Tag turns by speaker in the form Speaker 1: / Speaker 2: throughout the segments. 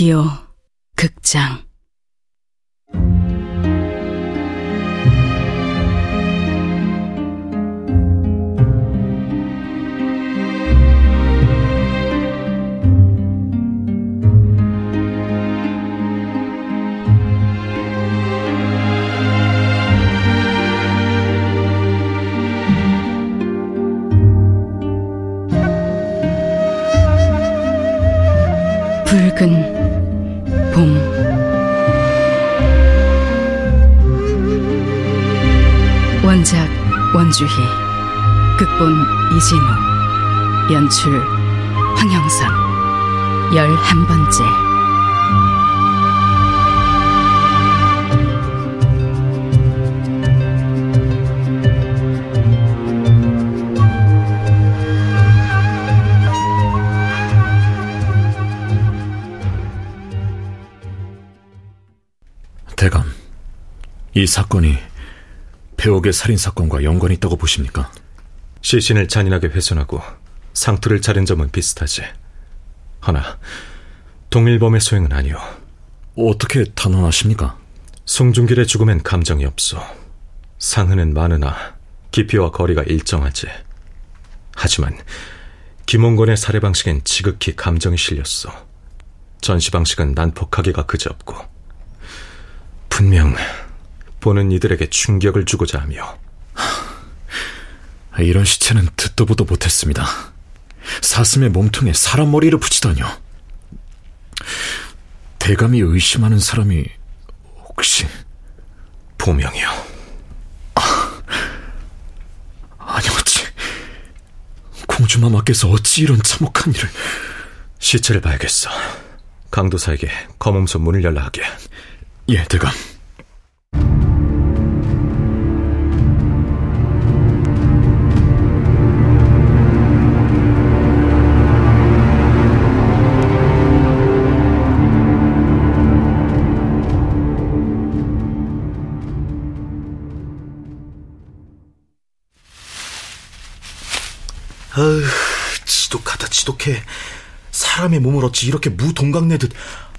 Speaker 1: 라디오 극장. 붉은 봄. 원작 원주희 극본 이진우 연출 황영선. 열한 번째
Speaker 2: 대감, 이 사건이 배옥의 살인 사건과 연관이 있다고 보십니까?
Speaker 3: 시신을 잔인하게 훼손하고 상투를 자른 점은 비슷하지. 하나, 동일범의 소행은 아니오.
Speaker 2: 어떻게 단언하십니까?
Speaker 3: 송중길의 죽음엔 감정이 없어. 상흔은 많으나 깊이와 거리가 일정하지. 하지만 김원건의 살해 방식엔 지극히 감정이 실렸어. 전시 방식은 난폭하기가 그지없고 분명 보는 이들에게 충격을 주고자 하며
Speaker 2: 이런 시체는 듣도 보도 못했습니다. 사슴의 몸통에 사람 머리를 붙이다뇨. 대감이 의심하는 사람이 혹시
Speaker 3: 보명이요.
Speaker 2: 아니 어찌 공주마마께서 어찌 이런 참혹한 일을
Speaker 3: 시체를 봐야겠어. 강도사에게 검음소 문을 열라 하게.
Speaker 2: 예 대감.
Speaker 4: 아휴, 지독하다, 지독해. 사람의 몸을 어찌 이렇게 무동강내듯,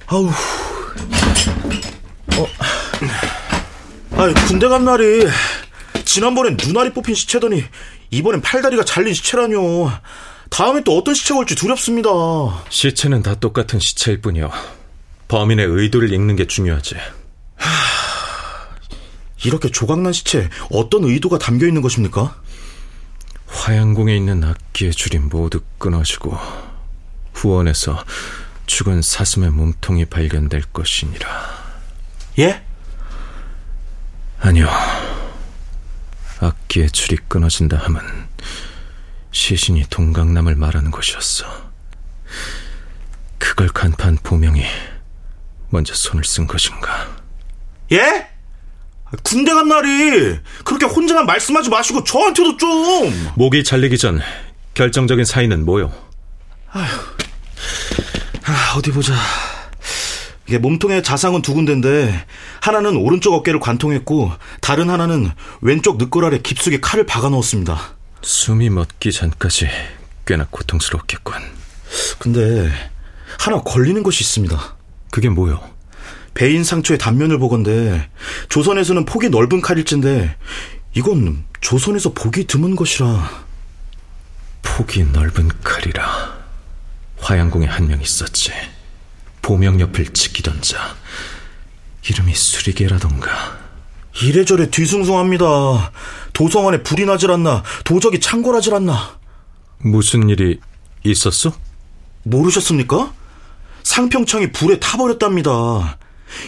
Speaker 4: 아우. 어. 아이, 군대 간 날이, 지난번엔 눈알이 뽑힌 시체더니, 이번엔 팔다리가 잘린 시체라뇨. 다음에 또 어떤 시체가 올지 두렵습니다.
Speaker 3: 시체는 다 똑같은 시체일 뿐이요. 범인의 의도를 읽는 게 중요하지.
Speaker 4: 이렇게 조각난 시체에 어떤 의도가 담겨 있는 것입니까?
Speaker 3: 화양궁에 있는 악기의 줄이 모두 끊어지고 후원에서 죽은 사슴의 몸통이 발견될 것이니라.
Speaker 4: 예?
Speaker 3: 아니요. 악기의 줄이 끊어진다 함은 시신이 동강남을 말하는 것이었어. 그걸 간판 보명이 먼저 손을 쓴 것인가?
Speaker 4: 예? 군대 간 날이 그렇게 혼자만 말씀하지 마시고 저한테도 좀
Speaker 3: 목이 잘리기 전 결정적인 사인은 뭐요?
Speaker 4: 아, 어디 보자. 이게 몸통의 자상은 두 군데인데 하나는 오른쪽 어깨를 관통했고 다른 하나는 왼쪽 늑골 아래 깊숙이 칼을 박아 넣었습니다.
Speaker 3: 숨이 멎기 전까지 꽤나 고통스럽겠군.
Speaker 4: 근데 하나 걸리는 것이 있습니다.
Speaker 3: 그게 뭐요?
Speaker 4: 배인 상처의 단면을 보건데 조선에서는 폭이 넓은 칼일진데 이건 조선에서 보기 드문 것이라
Speaker 3: 폭이 넓은 칼이라 화양궁에 한 명 있었지 보명 옆을 지키던 자 이름이 수리개라던가
Speaker 4: 이래저래 뒤숭숭합니다 도성안에 불이 나질 않나 도적이 창궐하질 않나
Speaker 3: 무슨 일이 있었어?
Speaker 4: 모르셨습니까? 상평창이 불에 타버렸답니다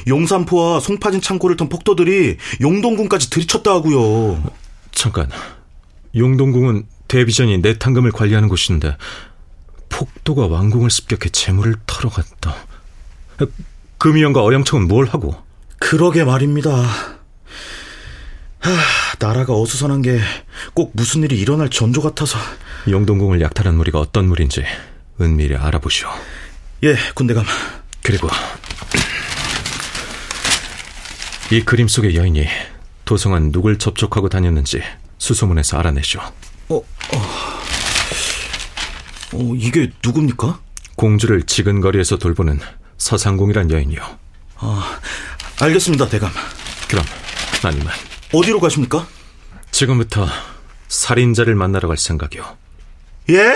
Speaker 4: 용산포와 송파진 창고를 턴 폭도들이 용동궁까지 들이쳤다 하고요.
Speaker 3: 잠깐. 용동궁은 대비전이 내탕금을 관리하는 곳인데 폭도가 왕궁을 습격해 재물을 털어갔다. 금이영과 어영청은 뭘 하고?
Speaker 4: 그러게 말입니다. 하, 나라가 어수선한 게 꼭 무슨 일이 일어날 전조 같아서.
Speaker 3: 용동궁을 약탈한 무리가 어떤 무리인지 은밀히 알아보시오.
Speaker 4: 예, 군대감.
Speaker 3: 그리고 이 그림 속의 여인이 도성안 누굴 접촉하고 다녔는지 수소문에서 알아내시오.
Speaker 4: 어, 어, 어, 이게 누굽니까?
Speaker 3: 공주를 지근거리에서 돌보는 서상공이란 여인이요.
Speaker 4: 아, 알겠습니다, 대감.
Speaker 3: 그럼 난 이만.
Speaker 4: 어디로 가십니까?
Speaker 3: 지금부터 살인자를 만나러 갈 생각이요.
Speaker 4: 예?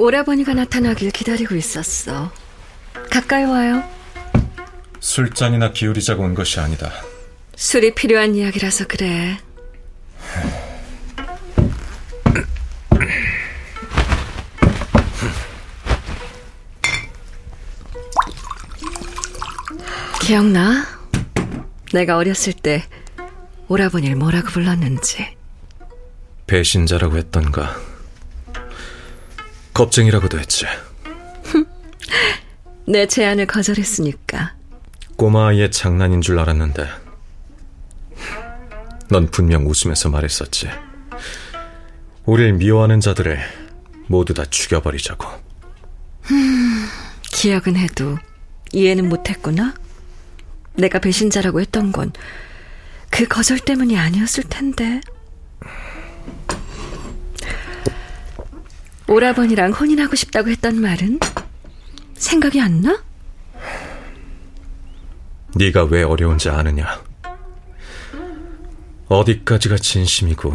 Speaker 5: 오라버니가 나타나길 기다리고 있었어. 가까이 와요.
Speaker 3: 술잔이나 기울이자고 온 것이 아니다.
Speaker 5: 술이 필요한 이야기라서 그래. 기억나? 내가 어렸을 때 오라버니를 뭐라고 불렀는지.
Speaker 3: 배신자라고 했던가. 겁쟁이라고도 했지.
Speaker 5: 내 제안을 거절했으니까.
Speaker 3: 꼬마 아이의 장난인 줄 알았는데. 넌 분명 웃으면서 말했었지. 우릴 미워하는 자들을 모두 다 죽여버리자고.
Speaker 5: 기억은 해도 이해는 못했구나. 내가 배신자라고 했던 건 그 거절 때문이 아니었을 텐데. 오라버니랑 혼인하고 싶다고 했던 말은 생각이 안 나?
Speaker 3: 네가 왜 어려운지 아느냐? 어디까지가 진심이고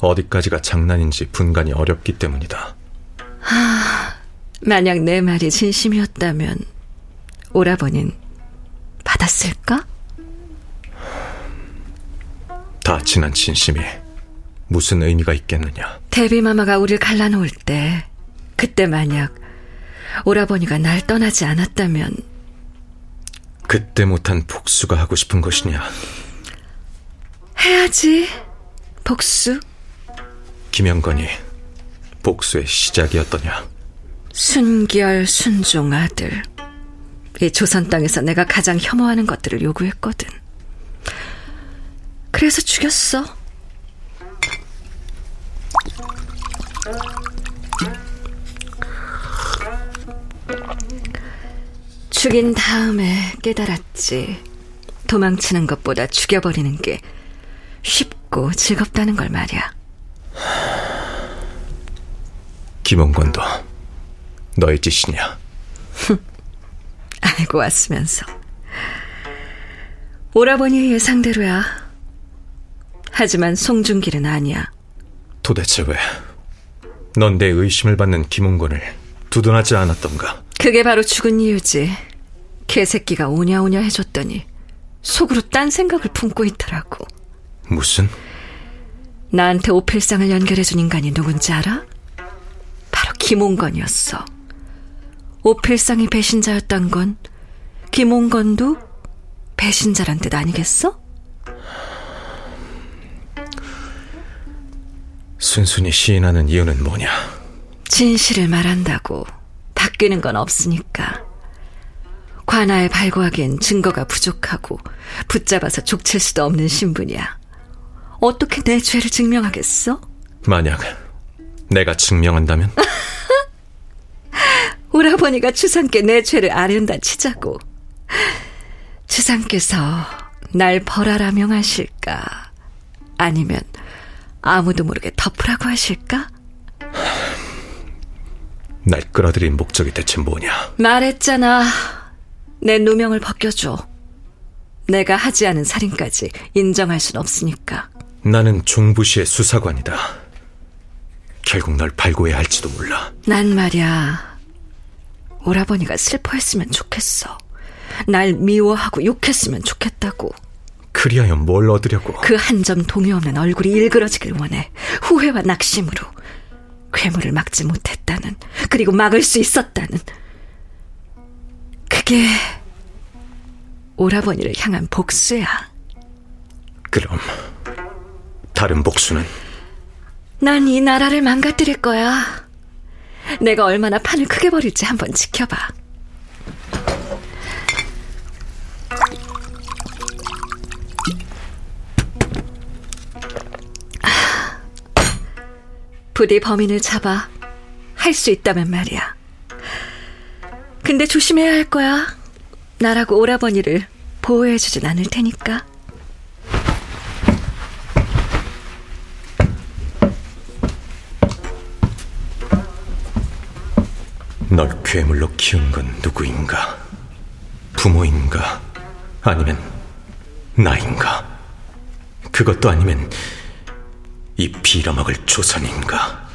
Speaker 3: 어디까지가 장난인지 분간이 어렵기 때문이다.
Speaker 5: 만약 내 말이 진심이었다면 오라버니는 받았을까?
Speaker 3: 다 지난 진심이 무슨 의미가 있겠느냐?
Speaker 5: 데비마마가 우릴 갈라놓을 때 그때 만약 오라버니가 날 떠나지 않았다면
Speaker 3: 그때 못한 복수가 하고 싶은 것이냐?
Speaker 5: 해야지 복수
Speaker 3: 김영건이 복수의 시작이었더냐?
Speaker 5: 순결 순종 아들 이 조선 땅에서 내가 가장 혐오하는 것들을 요구했거든 그래서 죽였어 죽인 다음에 깨달았지 도망치는 것보다 죽여버리는 게 쉽고 즐겁다는 걸 말이야
Speaker 3: 김원건도 너의 짓이냐?
Speaker 5: 알고 왔으면서. 오라버니의 예상대로야. 하지만 송중길은 아니야.
Speaker 3: 도대체 왜? 넌 내 의심을 받는 김원건을 두둔하지 않았던가?
Speaker 5: 그게 바로 죽은 이유지. 개새끼가 오냐오냐 해줬더니 속으로 딴 생각을 품고 있더라고.
Speaker 3: 무슨?
Speaker 5: 나한테 오필상을 연결해준 인간이 누군지 알아? 바로 김홍건이었어. 오필상이 배신자였던 건 김홍건도 배신자란 뜻 아니겠어?
Speaker 3: 순순히 시인하는 이유는 뭐냐?
Speaker 5: 진실을 말한다고 바뀌는 건 없으니까. 관아에 발고하기엔 증거가 부족하고 붙잡아서 족칠 수도 없는 신분이야. 어떻게 내 죄를 증명하겠어?
Speaker 3: 만약 내가 증명한다면?
Speaker 5: 오라버니가 추상께 내 죄를 아련다 치자고. 추상께서 날 벌하라 명하실까? 아니면 아무도 모르게 덮으라고 하실까?
Speaker 3: 날 끌어들인 목적이 대체 뭐냐?
Speaker 5: 말했잖아. 내 누명을 벗겨줘. 내가 하지 않은 살인까지 인정할 순 없으니까.
Speaker 3: 나는 종부시의 수사관이다. 결국 널 발고해야 할지도 몰라.
Speaker 5: 난 말이야. 오라버니가 슬퍼했으면 좋겠어. 날 미워하고 욕했으면 좋겠다고.
Speaker 3: 그리하여 뭘 얻으려고?
Speaker 5: 그 한 점 동요 없는 얼굴이 일그러지길 원해. 후회와 낙심으로. 괴물을 막지 못했다는, 그리고 막을 수 있었다는. 그게 오라버니를 향한 복수야.
Speaker 3: 그럼 다른 복수는?
Speaker 5: 난 이 나라를 망가뜨릴 거야. 내가 얼마나 판을 크게 벌일지 한번 지켜봐. 부디 범인을 잡아 할 수 있다면 말이야. 근데 조심해야 할 거야. 나라고 오라버니를 보호해주진 않을 테니까.
Speaker 3: 널 괴물로 키운 건 누구인가? 부모인가? 아니면 나인가? 그것도 아니면 이 빌어먹을 조선인가?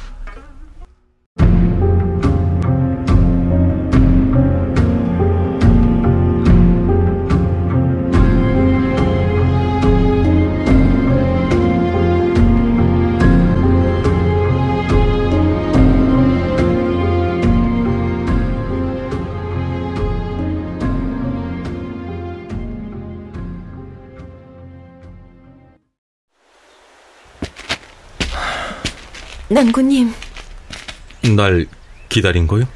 Speaker 6: 난구님,
Speaker 3: 날 기다린 거요?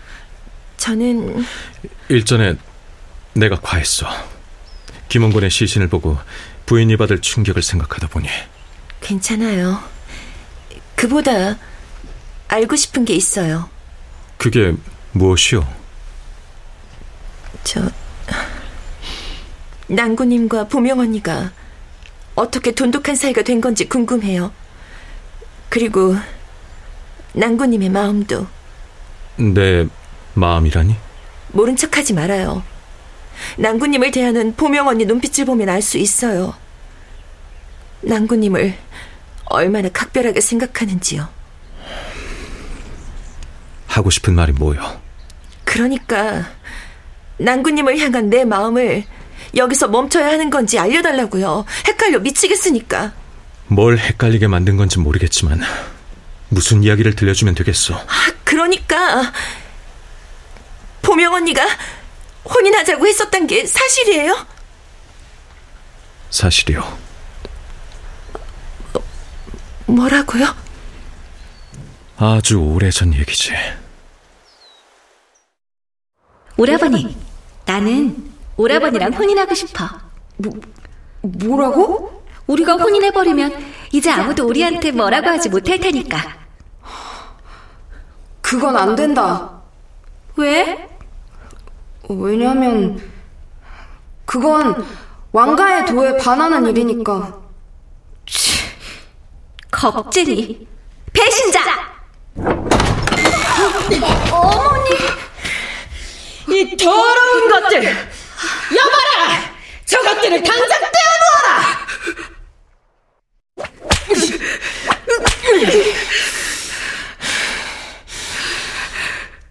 Speaker 6: 저는
Speaker 3: 일전에 내가 과했어. 김원곤의 시신을 보고 부인이 받을 충격을 생각하다 보니
Speaker 6: 괜찮아요. 그보다 알고 싶은 게 있어요.
Speaker 3: 그게 무엇이오?
Speaker 6: 저 난구님과 보명 언니가 어떻게 돈독한 사이가 된 건지 궁금해요. 그리고 난구님의 마음도
Speaker 3: 내 마음이라니?
Speaker 6: 모른 척하지 말아요. 난구님을 대하는 보명 언니 눈빛을 보면 알 수 있어요. 난구님을 얼마나 각별하게 생각하는지요.
Speaker 3: 하고 싶은 말이 뭐요?
Speaker 6: 그러니까 난구님을 향한 내 마음을 여기서 멈춰야 하는 건지 알려달라고요. 헷갈려 미치겠으니까.
Speaker 3: 뭘 헷갈리게 만든 건지 모르겠지만 무슨 이야기를 들려주면 되겠어?
Speaker 6: 아, 그러니까 보명 언니가 혼인하자고 했었단 게 사실이에요?
Speaker 3: 사실이요.
Speaker 6: 뭐라고요?
Speaker 3: 아주 오래전 얘기지.
Speaker 7: 오라버니, 나는 오라버니랑 혼인하고 싶어.
Speaker 6: 뭐라고?
Speaker 7: 우리가 혼인해버리면 이제 아무도 우리한테 뭐라고 하지 못할 테니까.
Speaker 8: 그건 안 된다.
Speaker 7: 왜?
Speaker 8: 왜냐면 그건 왕가의 도에 반하는 일이니까.
Speaker 7: 겁쟁이. 배신자!
Speaker 9: 이 더러운 것들! 여봐라! 저것들을 당장 떼어놓아라!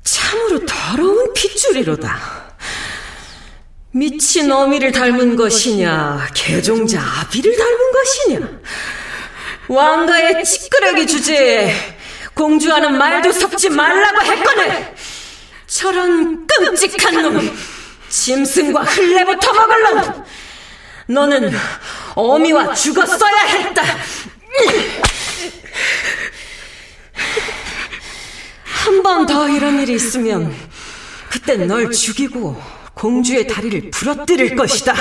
Speaker 9: 참으로 핏줄이로다. 미친 어미를 닮은 것이냐, 개종자 아비를 닮은 것이냐. 왕가의 찌끄레기 주제에 공주하는 말도 섞지 말라고 했거늘! 저런 끔찍한 놈! 짐승과 흘레부터 먹을 놈! 너는 어미와 죽었어야 했다! 한 번 더 이런 일이 있으면 그땐 널 죽이고 공주의 다리를 부러뜨릴 것이다.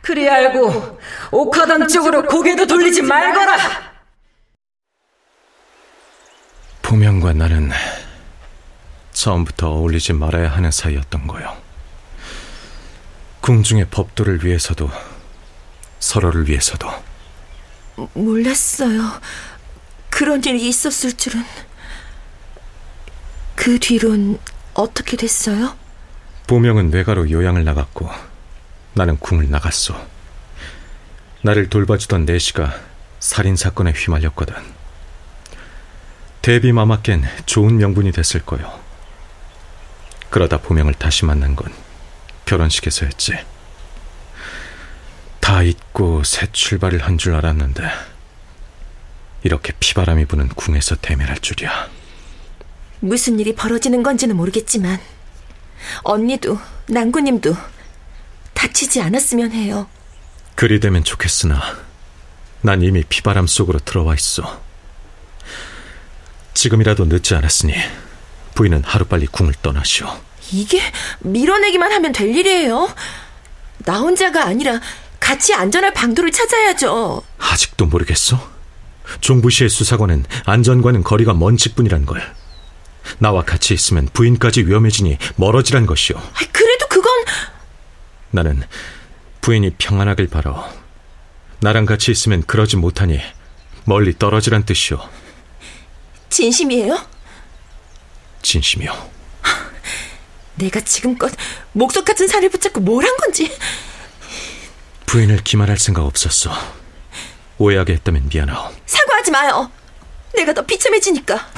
Speaker 9: 그리 알고 옥화당 쪽으로 고개도 돌리지 말거라.
Speaker 3: 보명과 나는 처음부터 어울리지 말아야 하는 사이였던 거요. 궁중의 법도를 위해서도 서로를 위해서도
Speaker 6: 몰랐어요. 그런 일이 있었을 줄은. 그 뒤론 어떻게 됐어요?
Speaker 3: 보명은 외가로 요양을 나갔고 나는 궁을 나갔소. 나를 돌봐주던 내시가 살인 사건에 휘말렸거든. 데비 마마깬 좋은 명분이 됐을 거요. 그러다 보명을 다시 만난 건 결혼식에서였지. 다 잊고 새 출발을 한 줄 알았는데 이렇게 피바람이 부는 궁에서 대면할 줄이야.
Speaker 6: 무슨 일이 벌어지는 건지는 모르겠지만 언니도 난구님도 다치지 않았으면 해요.
Speaker 3: 그리 되면 좋겠으나 난 이미 피바람 속으로 들어와 있어. 지금이라도 늦지 않았으니 부인은 하루빨리 궁을 떠나시오.
Speaker 6: 이게 밀어내기만 하면 될 일이에요. 나 혼자가 아니라 같이 안전할 방도를 찾아야죠.
Speaker 3: 아직도 모르겠어? 종부시의 수사관은 안전과는 거리가 먼 직분이란 걸. 나와 같이 있으면 부인까지 위험해지니 멀어지란 것이오.
Speaker 6: 그래도 그건
Speaker 3: 나는 부인이 평안하길 바라오. 나랑 같이 있으면 그러지 못하니 멀리 떨어지란 뜻이오.
Speaker 6: 진심이에요?
Speaker 3: 진심이오.
Speaker 6: 내가 지금껏 목석 같은 살을 붙잡고 뭘 한 건지.
Speaker 3: 부인을 기만할 생각 없었어. 오해하게 했다면 미안하오.
Speaker 6: 사과하지 마요. 내가 더 비참해지니까.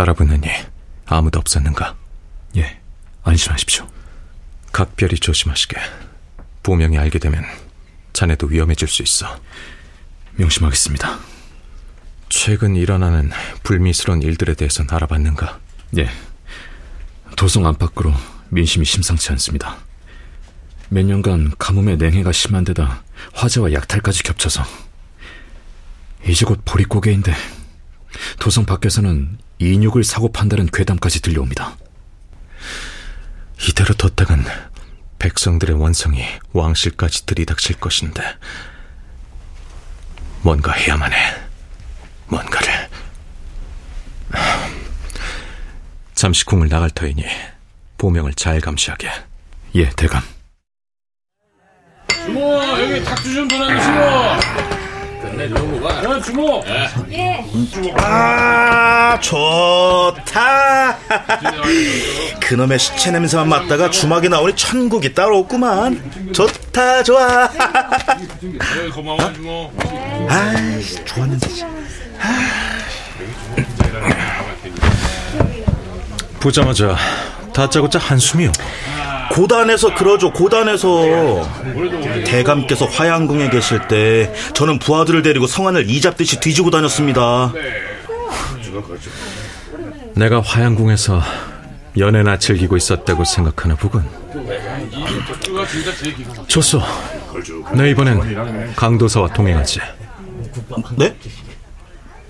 Speaker 3: 따라붙느니 아무도 없었는가?
Speaker 2: 예, 안심하십시오.
Speaker 3: 각별히 조심하시게. 보명이 알게 되면 자네도 위험해질 수 있어.
Speaker 2: 명심하겠습니다.
Speaker 3: 최근 일어나는 불미스러운 일들에 대해서는 알아봤는가?
Speaker 2: 예. 도성 안팎으로 민심이 심상치 않습니다. 몇 년간 가뭄의 냉해가 심한 데다 화재와 약탈까지 겹쳐서 이제 곧 보릿고개인데 도성 밖에서는 인육을 사고 판다는 괴담까지 들려옵니다.
Speaker 3: 이대로 뒀다간 백성들의 원성이 왕실까지 들이닥칠 것인데 뭔가 해야만 해. 뭔가를. 잠시 궁을 나갈 터이니 보명을 잘 감시하게.
Speaker 2: 예, 대감.
Speaker 10: 주모 여기 탁주 좀 주모 끝내주고 가 어, 주모
Speaker 7: 예.
Speaker 4: 아, 좋다. 그놈의 시체 냄새만 맡다가 주막에 나오니 천국이 따로 없구만. 좋다, 좋아.
Speaker 10: 네, 고마워 주모
Speaker 4: 아이, 좋았는데.
Speaker 3: 보자마자 다짜고짜 한숨이요.
Speaker 4: 고단에서 그러죠, 고단에서. 대감께서 화양궁에 계실 때 저는 부하들을 데리고 성안을 이잡듯이 뒤지고 다녔습니다.
Speaker 3: 내가 화양궁에서 연애나 즐기고 있었다고 생각하나 보군. 좋소. 내 이번엔 강도사와 동행하지.
Speaker 4: 네?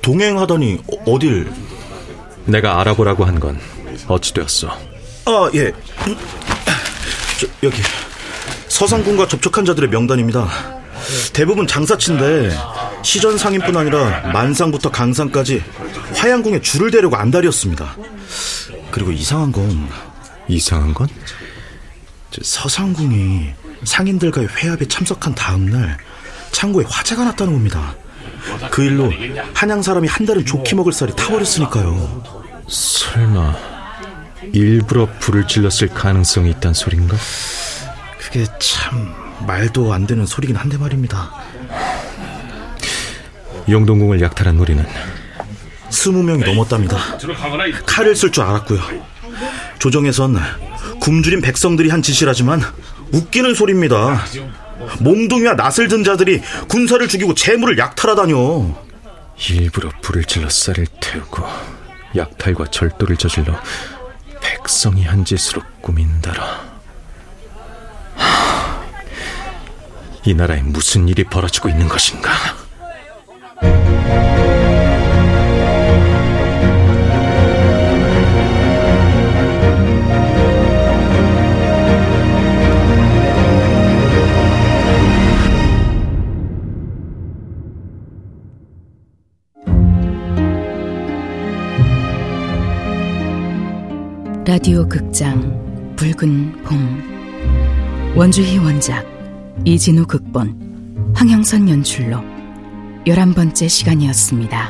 Speaker 4: 동행하다니 어, 어딜?
Speaker 3: 내가 알아보라고 한 건 어찌 되었어?
Speaker 4: 아, 예. 음, 저, 여기 서상군과 접촉한 자들의 명단입니다. 대부분 장사치인데 시전 상인뿐 아니라 만상부터 강상까지 화양궁에 줄을 대려고 안달이었습니다. 그리고 이상한 건
Speaker 3: 이상한 건?
Speaker 4: 저 서상궁이 상인들과의 회합에 참석한 다음 날 창고에 화재가 났다는 겁니다. 그 일로 한양 사람이 한 달은 좋게 먹을 쌀이 타버렸으니까요.
Speaker 3: 설마 일부러 불을 질렀을 가능성이 있단 소린가?
Speaker 4: 그게 참 말도 안 되는 소리긴 한데 말입니다.
Speaker 3: 용동궁을 약탈한 무리는
Speaker 4: 스무 명이 넘었답니다. 칼을 쓸 줄 알았고요. 조정에선 굶주린 백성들이 한 짓이라지만 웃기는 소리입니다. 몽둥이와 낫을 든 자들이 군사를 죽이고 재물을 약탈하다뇨.
Speaker 3: 일부러 불을 질러 쌀을 태우고 약탈과 절도를 저질러 백성이 한 짓으로 꾸민다라. 하, 이 나라에 무슨 일이 벌어지고 있는 것인가?
Speaker 1: 라디오 극장 붉은 봄 원주희 원작 이진우 극본 황영선 연출로 열한 번째 시간이었습니다.